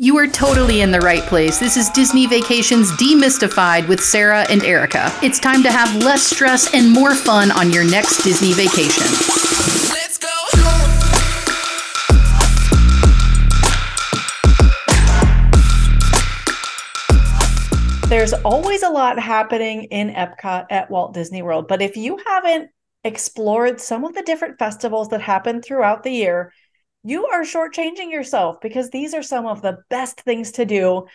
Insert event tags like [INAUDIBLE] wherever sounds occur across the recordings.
You are totally in the right place. This is Disney Vacations Demystified with Sarah and Erika. It's time to have less stress and more fun on your next Disney vacation. Let's go! There's always a lot happening in Epcot at Walt Disney World, but if you haven't explored some of the different festivals that happen throughout the year, you are shortchanging yourself because these are some of the best things to do.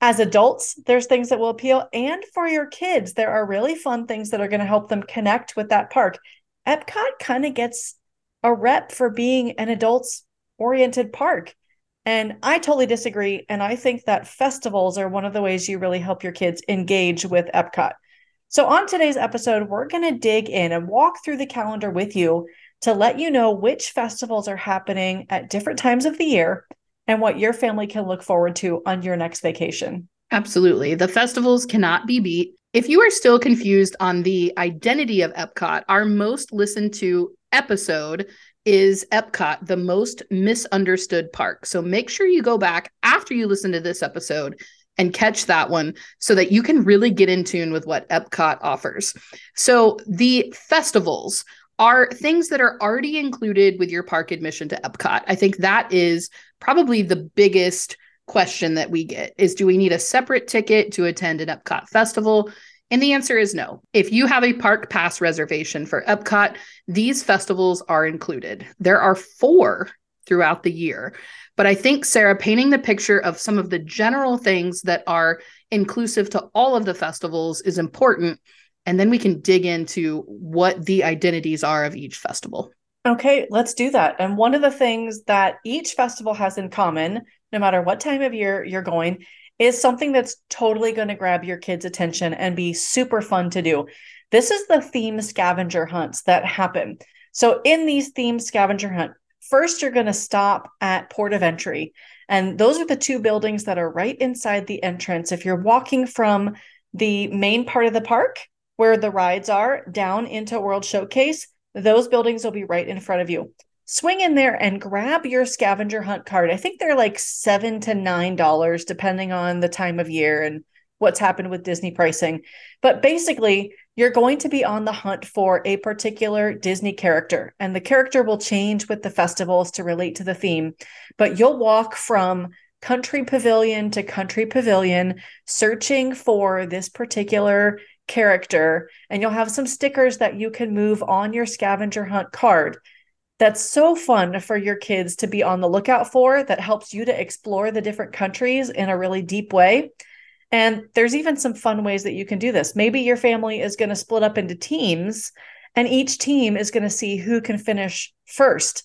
As adults, there's things that will appeal. And for your kids, there are really fun things that are going to help them connect with that park. Epcot kind of gets a rep for being an adults oriented park. And I totally disagree. And I think that festivals are one of the ways you really help your kids engage with Epcot. So, on today's episode, we're going to dig in and walk through the calendar with you to let you know which festivals are happening at different times of the year and what your family can look forward to on your next vacation. Absolutely. The festivals cannot be beat. If you are still confused on the identity of Epcot, our most listened to episode is Epcot, the most misunderstood park. So make sure you go back after you listen to this episode and catch that one so that you can really get in tune with what Epcot offers. So the festivals are things that are already included with your park admission to Epcot. I think that is probably the biggest question that we get is do we need a separate ticket to attend an Epcot festival? And the answer is no. If you have a park pass reservation for Epcot, these festivals are included. There are 4 throughout the year. But I think Sarah painting the picture of some of the general things that are inclusive to all of the festivals is important and then we can dig into what the identities are of each festival. Okay, let's do that. And one of the things that each festival has in common, no matter what time of year you're going, is something that's totally going to grab your kids' attention and be super fun to do. This is the theme scavenger hunts that happen. So, in these theme scavenger hunt, first you're going to stop at port of entry. And those are the two buildings that are right inside the entrance. If you're walking from the main part of the park, where the rides are down into World Showcase, those buildings will be right in front of you. Swing in there and grab your scavenger hunt card. I think they're like seven to nine dollars, depending on the time of year and what's happened with Disney pricing. But basically, you're going to be on the hunt for a particular Disney character, and the character will change with the festivals to relate to the theme. But you'll walk from country pavilion to country pavilion searching for this particular character and you'll have some stickers that you can move on your scavenger hunt card. That's so fun for your kids to be on the lookout for that helps you to explore the different countries in a really deep way. And there's even some fun ways that you can do this. Maybe your family is going to split up into teams and each team is going to see who can finish first.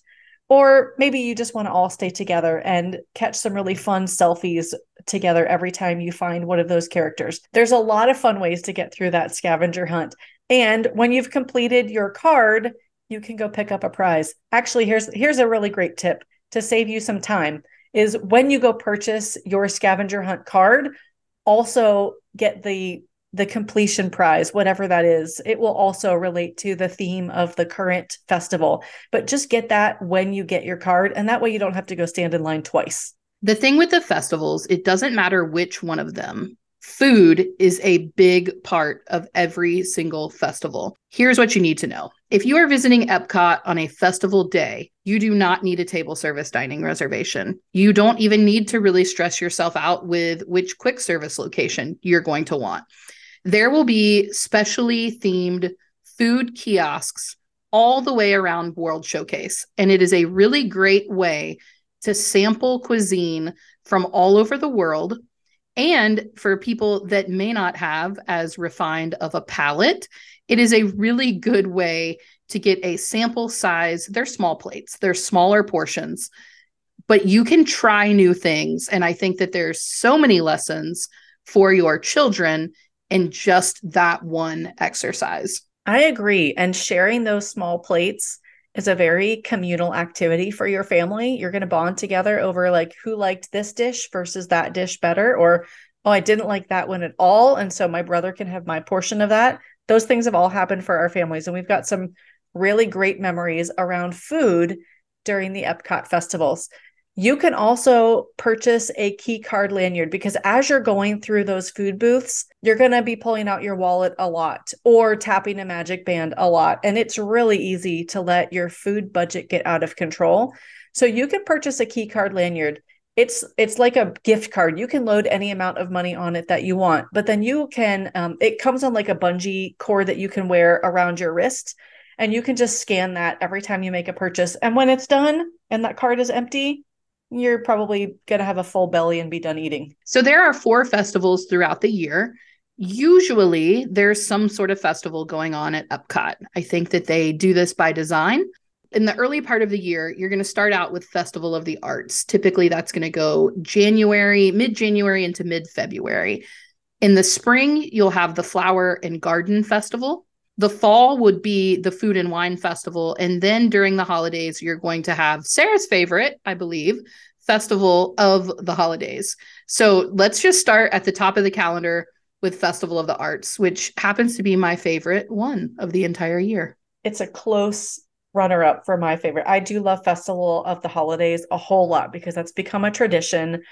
Or maybe you just want to all stay together and catch some really fun selfies together every time you find one of those characters. There's a lot of fun ways to get through that scavenger hunt. And when you've completed your card, you can go pick up a prize. Actually, here's here's a really great tip to save you some time is when you go purchase your scavenger hunt card, also get the the completion prize, whatever that is. It will also relate to the theme of the current festival. But just get that when you get your card, and that way you don't have to go stand in line twice. The thing with the festivals, it doesn't matter which one of them. Food is a big part of every single festival. Here's what you need to know. If you are visiting Epcot on a festival day, you do not need a table service dining reservation. You don't even need to really stress yourself out with which quick service location you're going to want there will be specially themed food kiosks all the way around World Showcase. And it is a really great way to sample cuisine from all over the world. And for people that may not have as refined of a palate, it is a really good way to get a sample size. They're small plates, they're smaller portions, but you can try new things. And I think that there's so many lessons for your children in just that one exercise. I agree. And sharing those small plates is a very communal activity for your family. You're going to bond together over like who liked this dish versus that dish better, or oh, I didn't like that one at all. And so my brother can have my portion of that. Those things have all happened for our families. And we've got some really great memories around food during the Epcot festivals. You can also purchase a key card lanyard because as you're going through those food booths, you're going to be pulling out your wallet a lot or tapping a magic band a lot. And it's really easy to let your food budget get out of control. So you can purchase a key card lanyard. It's it's like a gift card. You can load any amount of money on it that you want, but then you can. Um, it comes on like a bungee cord that you can wear around your wrist, and you can just scan that every time you make a purchase. And when it's done and that card is empty, you're probably going to have a full belly and be done eating. So there are four festivals throughout the year. Usually there's some sort of festival going on at Epcot. I think that they do this by design. In the early part of the year, you're going to start out with Festival of the Arts. Typically, that's going to go January, mid January into mid February. In the spring, you'll have the Flower and Garden Festival. The fall would be the Food and Wine Festival. And then during the holidays, you're going to have Sarah's favorite, I believe, Festival of the Holidays. So let's just start at the top of the calendar with Festival of the Arts, which happens to be my favorite one of the entire year. It's a close runner up for my favorite. I do love Festival of the Holidays a whole lot because that's become a tradition.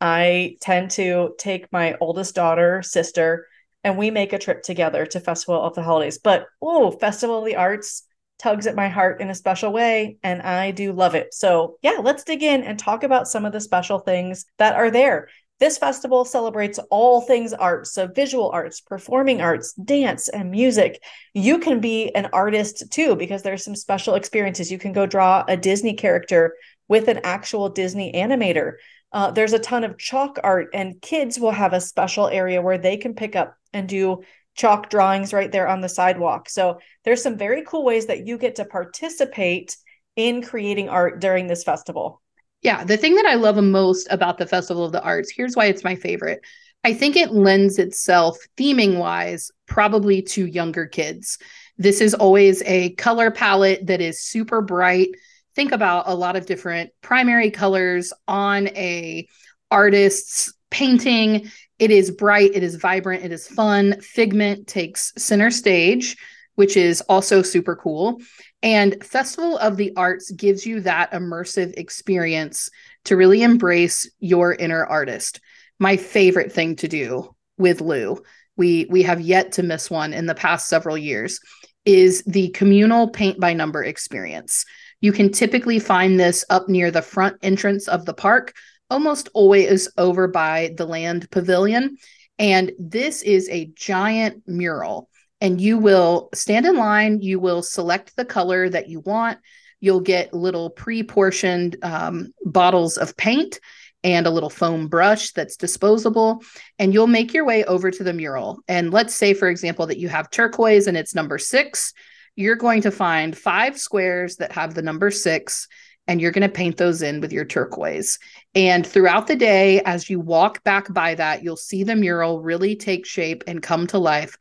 I tend to take my oldest daughter, sister, and we make a trip together to Festival of the Holidays. But oh, Festival of the Arts tugs at my heart in a special way, and I do love it. So, yeah, let's dig in and talk about some of the special things that are there. This festival celebrates all things arts, so visual arts, performing arts, dance, and music. You can be an artist too, because there's some special experiences. You can go draw a Disney character with an actual Disney animator. Uh, there's a ton of chalk art, and kids will have a special area where they can pick up and do chalk drawings right there on the sidewalk. So there's some very cool ways that you get to participate in creating art during this festival. Yeah, the thing that I love the most about the Festival of the Arts, here's why it's my favorite. I think it lends itself theming wise probably to younger kids. This is always a color palette that is super bright. Think about a lot of different primary colors on a artist's painting it is bright, it is vibrant, it is fun. Figment takes center stage, which is also super cool. And Festival of the Arts gives you that immersive experience to really embrace your inner artist. My favorite thing to do with Lou, we we have yet to miss one in the past several years, is the communal paint by number experience. You can typically find this up near the front entrance of the park almost always over by the land pavilion. And this is a giant mural. And you will stand in line, you will select the color that you want. You'll get little pre portioned um, bottles of paint and a little foam brush that's disposable. And you'll make your way over to the mural. And let's say, for example, that you have turquoise and it's number six. You're going to find five squares that have the number six and you're going to paint those in with your turquoise. And throughout the day, as you walk back by that, you'll see the mural really take shape and come to life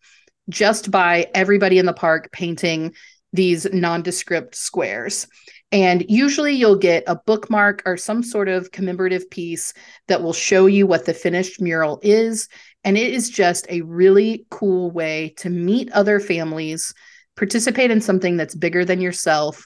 just by everybody in the park painting these nondescript squares. And usually you'll get a bookmark or some sort of commemorative piece that will show you what the finished mural is. And it is just a really cool way to meet other families, participate in something that's bigger than yourself,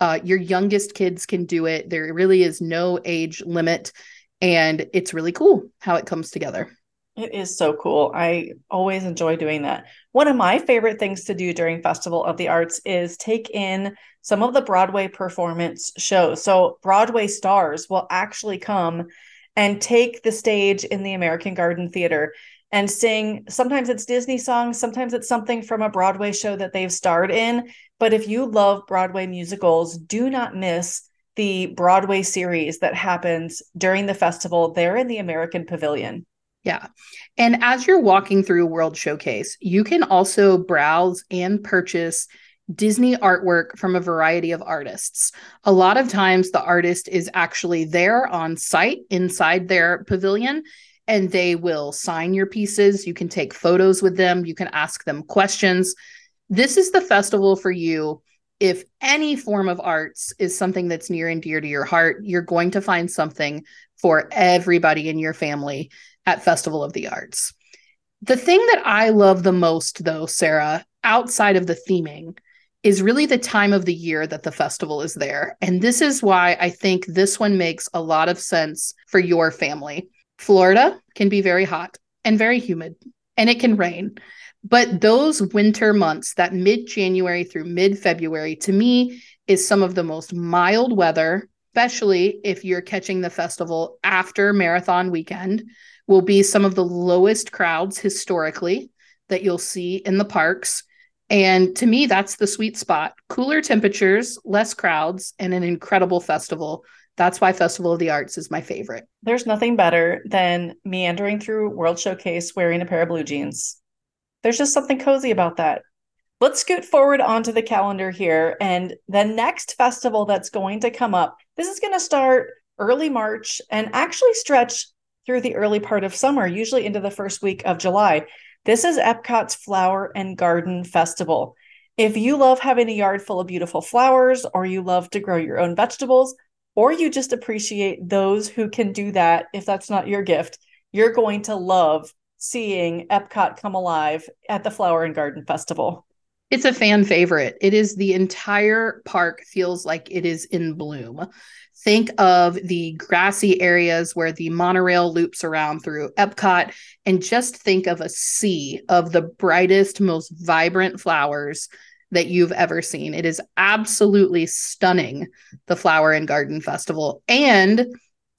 uh, your youngest kids can do it. There really is no age limit. And it's really cool how it comes together. It is so cool. I always enjoy doing that. One of my favorite things to do during Festival of the Arts is take in some of the Broadway performance shows. So, Broadway stars will actually come and take the stage in the American Garden Theater and sing. Sometimes it's Disney songs, sometimes it's something from a Broadway show that they've starred in. But if you love Broadway musicals, do not miss the Broadway series that happens during the festival there in the American Pavilion. Yeah. And as you're walking through World Showcase, you can also browse and purchase Disney artwork from a variety of artists. A lot of times, the artist is actually there on site inside their pavilion and they will sign your pieces. You can take photos with them, you can ask them questions. This is the festival for you. If any form of arts is something that's near and dear to your heart, you're going to find something for everybody in your family at Festival of the Arts. The thing that I love the most, though, Sarah, outside of the theming, is really the time of the year that the festival is there. And this is why I think this one makes a lot of sense for your family. Florida can be very hot and very humid, and it can rain. But those winter months, that mid January through mid February, to me is some of the most mild weather, especially if you're catching the festival after marathon weekend, will be some of the lowest crowds historically that you'll see in the parks. And to me, that's the sweet spot. Cooler temperatures, less crowds, and an incredible festival. That's why Festival of the Arts is my favorite. There's nothing better than meandering through World Showcase wearing a pair of blue jeans. There's just something cozy about that. Let's scoot forward onto the calendar here. And the next festival that's going to come up, this is going to start early March and actually stretch through the early part of summer, usually into the first week of July. This is Epcot's Flower and Garden Festival. If you love having a yard full of beautiful flowers, or you love to grow your own vegetables, or you just appreciate those who can do that, if that's not your gift, you're going to love seeing Epcot come alive at the Flower and Garden Festival. It's a fan favorite. It is the entire park feels like it is in bloom. Think of the grassy areas where the monorail loops around through Epcot, and just think of a sea of the brightest, most vibrant flowers that you've ever seen. It is absolutely stunning, the Flower and Garden Festival. And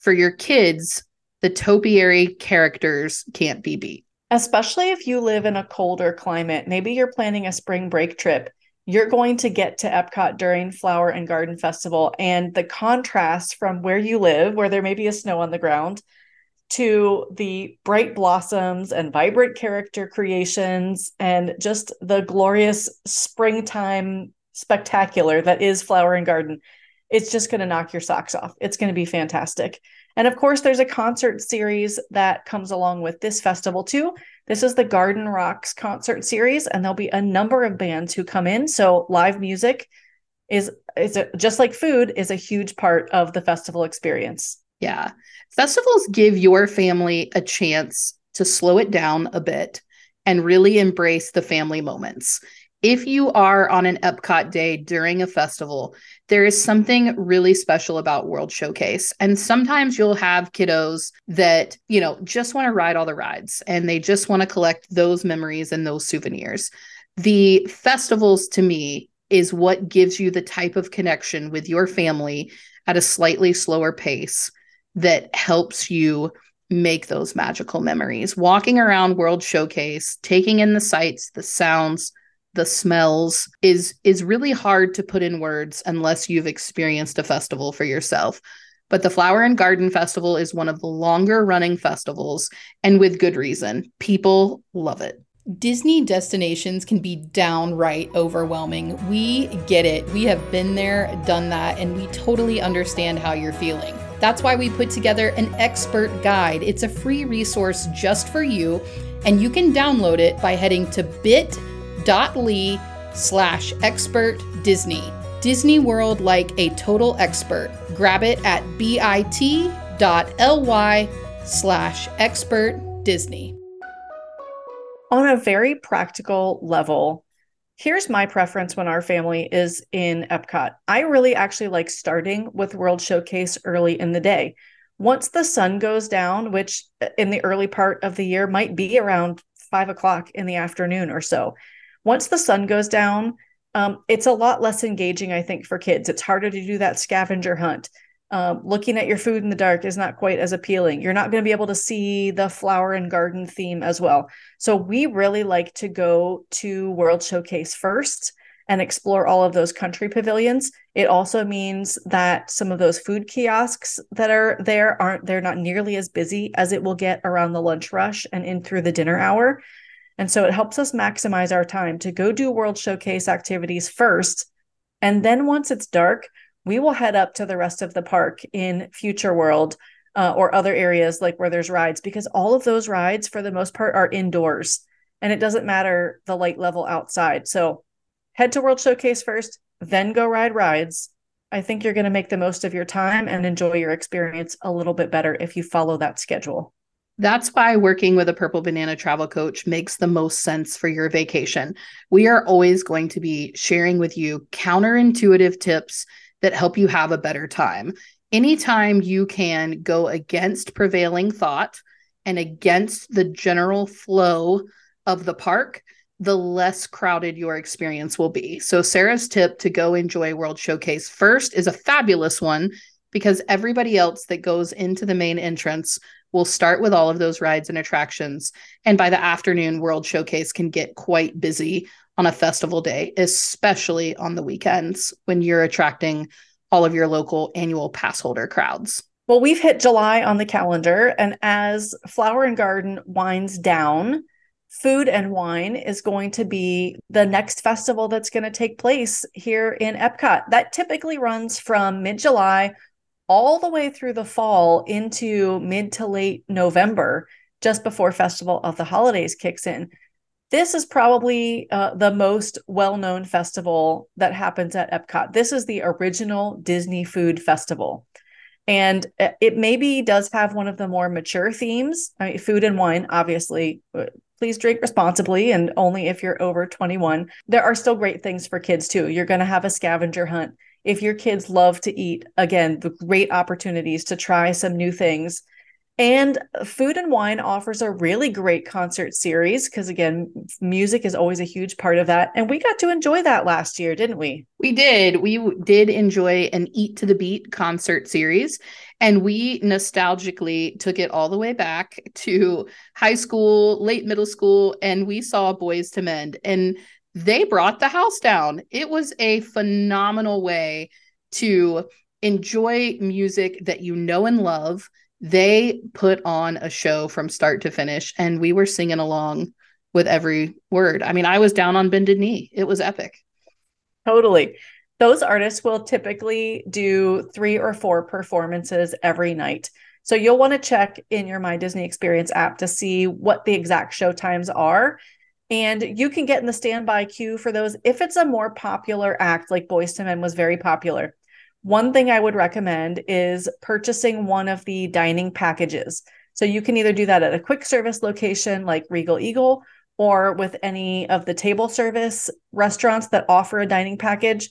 for your kids, the topiary characters can't be beat. Especially if you live in a colder climate. Maybe you're planning a spring break trip you're going to get to Epcot during Flower and Garden Festival. And the contrast from where you live, where there may be a snow on the ground, to the bright blossoms and vibrant character creations and just the glorious springtime spectacular that is Flower and Garden. It's just going to knock your socks off. It's going to be fantastic. And of course, there's a concert series that comes along with this festival too. This is the Garden Rocks concert series, and there'll be a number of bands who come in. So live music is is a, just like food is a huge part of the festival experience. Yeah, festivals give your family a chance to slow it down a bit and really embrace the family moments if you are on an Epcot day during a festival, there is something really special about World Showcase. And sometimes you'll have kiddos that, you know, just want to ride all the rides and they just want to collect those memories and those souvenirs. The festivals to me is what gives you the type of connection with your family at a slightly slower pace that helps you make those magical memories. Walking around World Showcase, taking in the sights, the sounds, the smells is is really hard to put in words unless you've experienced a festival for yourself but the flower and garden festival is one of the longer running festivals and with good reason people love it Disney destinations can be downright overwhelming. We get it. We have been there, done that, and we totally understand how you're feeling. That's why we put together an expert guide. It's a free resource just for you, and you can download it by heading to bit bit.ly slash expert Disney. Disney World like a total expert. Grab it at bit.ly slash expert Disney. On a very practical level, here's my preference when our family is in Epcot. I really actually like starting with World Showcase early in the day. Once the sun goes down, which in the early part of the year might be around five o'clock in the afternoon or so, once the sun goes down, um, it's a lot less engaging, I think, for kids. It's harder to do that scavenger hunt. Um, looking at your food in the dark is not quite as appealing. You're not going to be able to see the flower and garden theme as well. So, we really like to go to World Showcase first and explore all of those country pavilions. It also means that some of those food kiosks that are there aren't, they're not nearly as busy as it will get around the lunch rush and in through the dinner hour. And so it helps us maximize our time to go do World Showcase activities first. And then once it's dark, we will head up to the rest of the park in Future World uh, or other areas like where there's rides, because all of those rides, for the most part, are indoors and it doesn't matter the light level outside. So head to World Showcase first, then go ride rides. I think you're going to make the most of your time and enjoy your experience a little bit better if you follow that schedule. That's why working with a Purple Banana travel coach makes the most sense for your vacation. We are always going to be sharing with you counterintuitive tips that help you have a better time. Anytime you can go against prevailing thought and against the general flow of the park, the less crowded your experience will be. So, Sarah's tip to go enjoy World Showcase first is a fabulous one because everybody else that goes into the main entrance will start with all of those rides and attractions. And by the afternoon, World Showcase can get quite busy on a festival day, especially on the weekends when you're attracting all of your local annual pass holder crowds. Well, we've hit July on the calendar, and as Flower and Garden winds down, Food and Wine is going to be the next festival that's going to take place here in Epcot. That typically runs from mid July all the way through the fall into mid to late November, just before Festival of the Holidays kicks in. This is probably uh, the most well known festival that happens at Epcot. This is the original Disney Food Festival. And it maybe does have one of the more mature themes. I mean, food and wine, obviously. Uh, please drink responsibly and only if you're over 21. There are still great things for kids too. You're going to have a scavenger hunt if your kids love to eat, again, the great opportunities to try some new things. And Food and Wine offers a really great concert series because, again, music is always a huge part of that. And we got to enjoy that last year, didn't we? We did. We did enjoy an Eat to the Beat concert series. And we nostalgically took it all the way back to high school, late middle school, and we saw Boyz II Men. And they brought the house down. It was a phenomenal way to enjoy music that you know and love. They put on a show from start to finish, and we were singing along with every word. I mean, I was down on bended knee. It was epic. Totally. Those artists will typically do three or four performances every night. So you'll want to check in your My Disney Experience app to see what the exact show times are and you can get in the standby queue for those if it's a more popular act, like Boyz II Men was very popular. One thing I would recommend is purchasing one of the dining packages. So you can either do that at a quick service location like Regal Eagle or with any of the table service restaurants that offer a dining package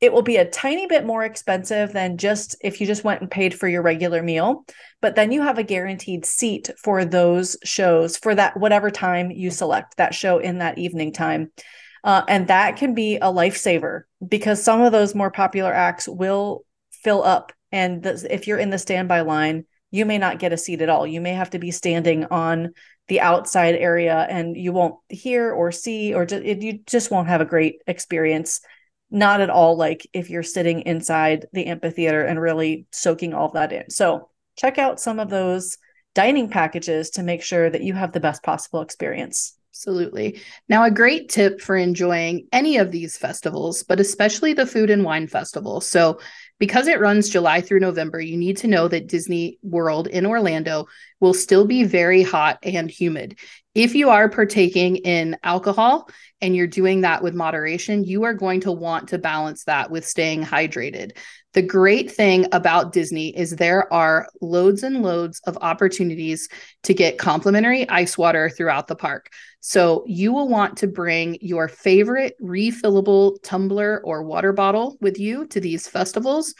it will be a tiny bit more expensive than just if you just went and paid for your regular meal but then you have a guaranteed seat for those shows for that whatever time you select that show in that evening time uh, and that can be a lifesaver because some of those more popular acts will fill up and if you're in the standby line you may not get a seat at all you may have to be standing on the outside area and you won't hear or see or it, you just won't have a great experience not at all like if you're sitting inside the amphitheater and really soaking all that in. So check out some of those dining packages to make sure that you have the best possible experience. Absolutely. Now, a great tip for enjoying any of these festivals, but especially the Food and Wine Festival. So, because it runs July through November, you need to know that Disney World in Orlando will still be very hot and humid. If you are partaking in alcohol and you're doing that with moderation, you are going to want to balance that with staying hydrated. The great thing about Disney is there are loads and loads of opportunities to get complimentary ice water throughout the park. So you will want to bring your favorite refillable tumbler or water bottle with you to these festivals.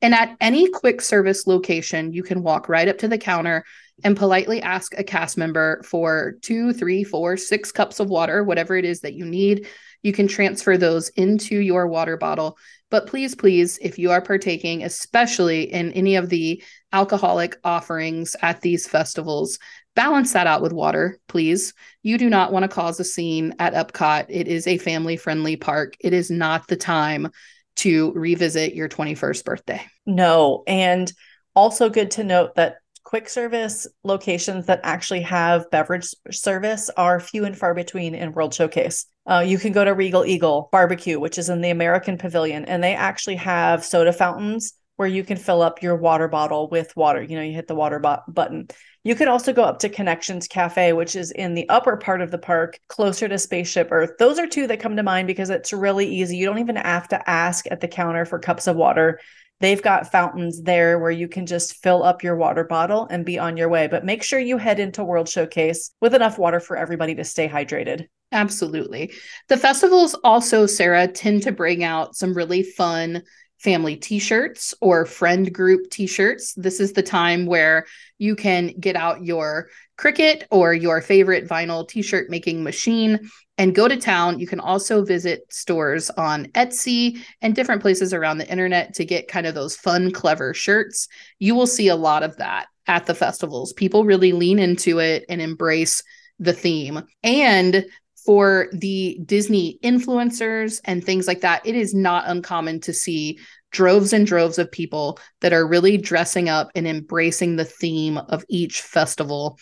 And at any quick service location, you can walk right up to the counter and politely ask a cast member for two, three, four, six cups of water, whatever it is that you need. You can transfer those into your water bottle. But please, please, if you are partaking, especially in any of the alcoholic offerings at these festivals, balance that out with water, please. You do not want to cause a scene at Epcot. It is a family friendly park. It is not the time to revisit your 21st birthday. No. And also good to note that quick service locations that actually have beverage service are few and far between in World Showcase. Uh, you can go to Regal Eagle Barbecue, which is in the American Pavilion, and they actually have soda fountains where you can fill up your water bottle with water. You know, you hit the water bo- button. You can also go up to Connections Cafe, which is in the upper part of the park, closer to Spaceship Earth. Those are two that come to mind because it's really easy. You don't even have to ask at the counter for cups of water they've got fountains there where you can just fill up your water bottle and be on your way. But make sure you head into World Showcase with enough water for everybody to stay hydrated. Absolutely. The festivals also, Sarah, tend to bring out some really fun family t shirts or friend group t shirts. This is the time where you can get out your Cricut or your favorite vinyl t shirt making machine and go to town. You can also visit stores on Etsy and different places around the internet to get kind of those fun, clever shirts. You will see a lot of that at the festivals. People really lean into it and embrace the theme. And for the Disney influencers and things like that, it is not uncommon to see droves and droves of people that are really dressing up and embracing the theme of each festival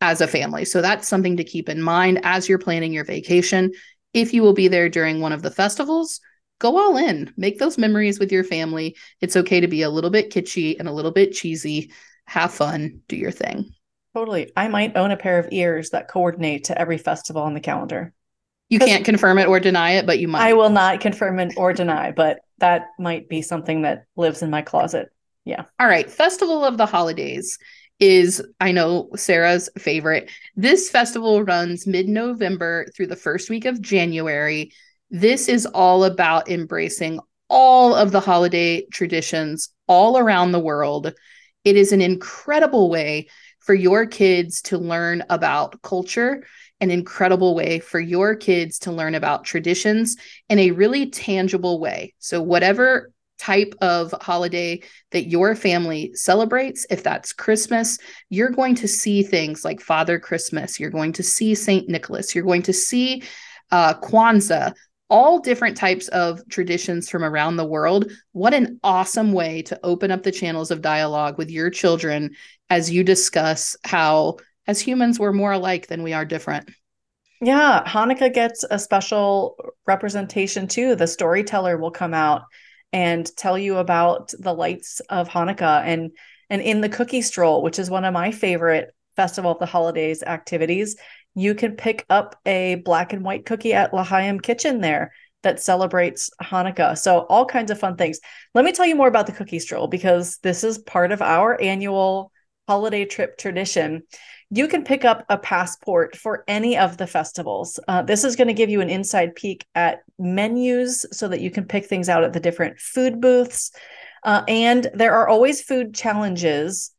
as a family. So that's something to keep in mind as you're planning your vacation. If you will be there during one of the festivals, go all in, make those memories with your family. It's okay to be a little bit kitschy and a little bit cheesy. Have fun, do your thing. Totally. I might own a pair of ears that coordinate to every festival on the calendar. You can't confirm it or deny it, but you might. I will not confirm it or deny, but that might be something that lives in my closet. Yeah. All right. Festival of the Holidays is, I know, Sarah's favorite. This festival runs mid November through the first week of January. This is all about embracing all of the holiday traditions all around the world. It is an incredible way for your kids to learn about culture, an incredible way for your kids to learn about traditions in a really tangible way. So, whatever type of holiday that your family celebrates, if that's Christmas, you're going to see things like Father Christmas, you're going to see St. Nicholas, you're going to see uh, Kwanzaa, all different types of traditions from around the world. What an awesome way to open up the channels of dialogue with your children as you discuss how, as humans, we're more alike than we are different. Yeah, Hanukkah gets a special representation too. The storyteller will come out and tell you about the lights of Hanukkah and and in the cookie stroll, which is one of my favorite festival of the holidays activities, you can pick up a black and white cookie at L'Chaim Kitchen there that celebrates Hanukkah. So all kinds of fun things. Let me tell you more about the cookie stroll because this is part of our annual holiday trip tradition you can pick up a passport for any of the festivals. Uh, this is going to give you an inside peek at menus so that you can pick things out at the different food booths. Uh, and there are always food challenges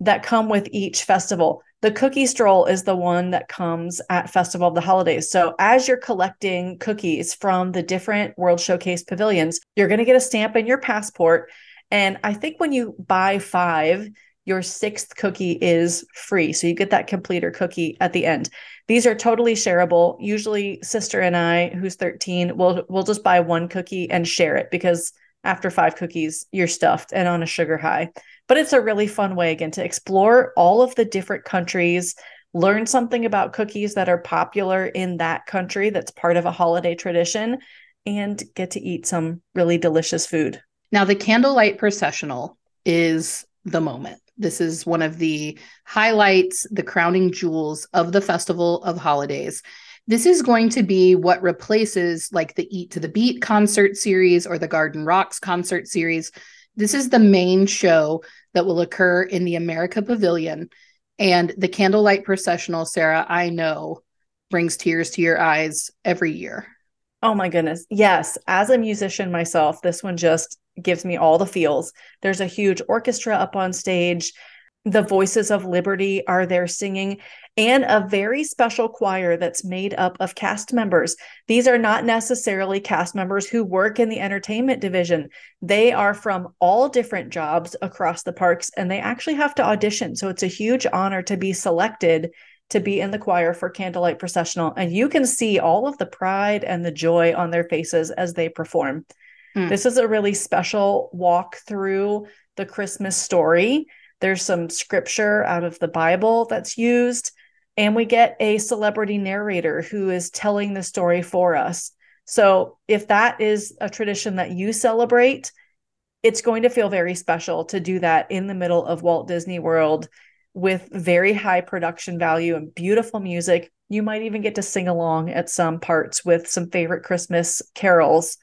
that come with each festival. The cookie stroll is the one that comes at Festival of the Holidays. So, as you're collecting cookies from the different World Showcase pavilions, you're going to get a stamp in your passport. And I think when you buy five, your sixth cookie is free. So you get that completer cookie at the end. These are totally shareable. Usually sister and I, who's 13, will will just buy one cookie and share it because after five cookies, you're stuffed and on a sugar high. But it's a really fun way again to explore all of the different countries, learn something about cookies that are popular in that country that's part of a holiday tradition, and get to eat some really delicious food. Now, the candlelight processional is the moment. This is one of the highlights, the crowning jewels of the Festival of Holidays. This is going to be what replaces like the Eat to the Beat concert series or the Garden Rocks concert series. This is the main show that will occur in the America Pavilion. And the candlelight processional, Sarah, I know brings tears to your eyes every year. Oh my goodness. Yes. As a musician myself, this one just gives me all the feels. There's a huge orchestra up on stage. The Voices of Liberty are there singing, and a very special choir that's made up of cast members. These are not necessarily cast members who work in the entertainment division. They are from all different jobs across the parks, and they actually have to audition. So it's a huge honor to be selected to be in the choir for Candlelight Processional. And you can see all of the pride and the joy on their faces as they perform. Mm. This is a really special walk through the Christmas story. There's some scripture out of the Bible that's used, and we get a celebrity narrator who is telling the story for us. So, if that is a tradition that you celebrate, it's going to feel very special to do that in the middle of Walt Disney World with very high production value and beautiful music. You might even get to sing along at some parts with some favorite Christmas carols.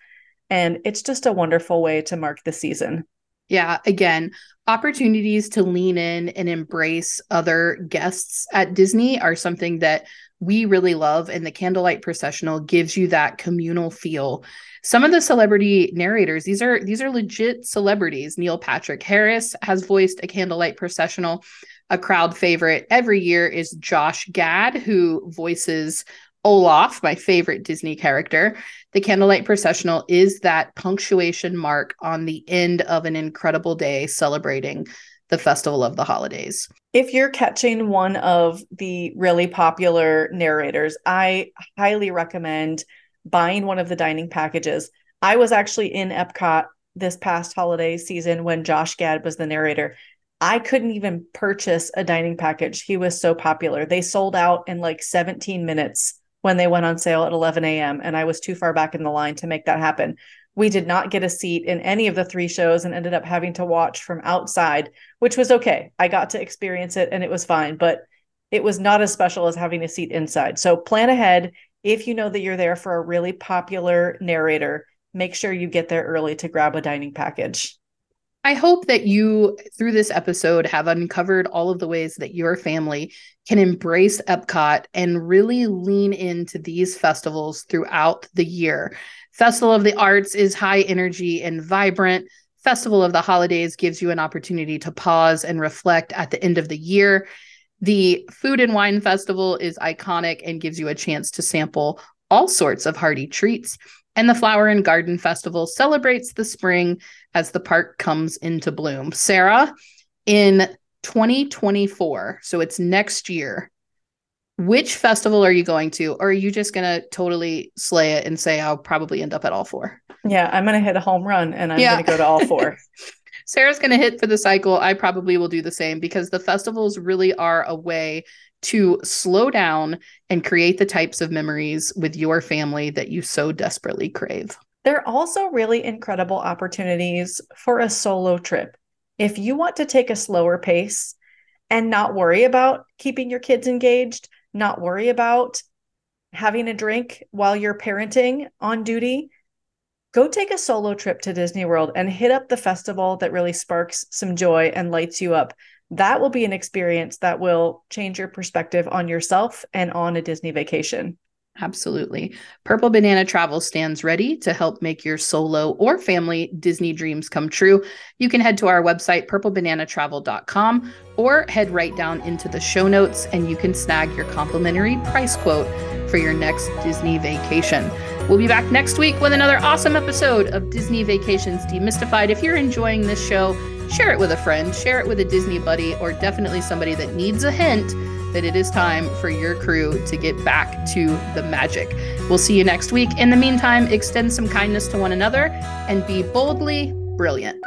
And it's just a wonderful way to mark the season. Yeah, again, opportunities to lean in and embrace other guests at Disney are something that we really love and the candlelight processional gives you that communal feel. Some of the celebrity narrators these are these are legit celebrities. Neil patrick harris has voiced a candlelight processional a crowd favorite. Every year is josh gad who voices olaf my favorite disney character the candlelight processional is that punctuation mark on the end of an incredible day celebrating the festival of the holidays. If you're catching one of the really popular narrators, I highly recommend buying one of the dining packages. I was actually in Epcot this past holiday season when Josh Gad was the narrator. I couldn't even purchase a dining package. He was so popular. They sold out in like 17 minutes when they went on sale at 11 a.m. And I was too far back in the line to make that happen. We did not get a seat in any of the three shows and ended up having to watch from outside, which was okay. I got to experience it and it was fine, but it was not as special as having a seat inside. So plan ahead. If you know that you're there for a really popular narrator, make sure you get there early to grab a dining package. I hope that you, through this episode, have uncovered all of the ways that your family can embrace Epcot and really lean into these festivals throughout the year. Festival of the Arts is high energy and vibrant. Festival of the Holidays gives you an opportunity to pause and reflect at the end of the year. The Food and Wine Festival is iconic and gives you a chance to sample all sorts of hearty treats. And the Flower and Garden Festival celebrates the spring as the park comes into bloom. Sarah, in 2024, so it's next year, which festival are you going to? Or are you just going to totally slay it and say, I'll probably end up at all four? Yeah, I'm going to hit a home run and I'm yeah. going to go to all four. [LAUGHS] [LAUGHS] Sarah's going to hit for the cycle. I probably will do the same because the festivals really are a way to slow down and create the types of memories with your family that you so desperately crave. They're also really incredible opportunities for a solo trip. If you want to take a slower pace and not worry about keeping your kids engaged, not worry about having a drink while you're parenting on duty, go take a solo trip to Disney World and hit up the festival that really sparks some joy and lights you up that will be an experience that will change your perspective on yourself and on a Disney vacation. Absolutely. Purple Banana Travel stands ready to help make your solo or family Disney dreams come true. You can head to our website, purplebananatravel.com, or head right down into the show notes and you can snag your complimentary price quote for your next Disney vacation. We'll be back next week with another awesome episode of Disney Vacations Demystified. If you're enjoying this show, share it with a friend, share it with a Disney buddy, or definitely somebody that needs a hint that it is time for your crew to get back to the magic. We'll see you next week. In the meantime, extend some kindness to one another and be boldly brilliant.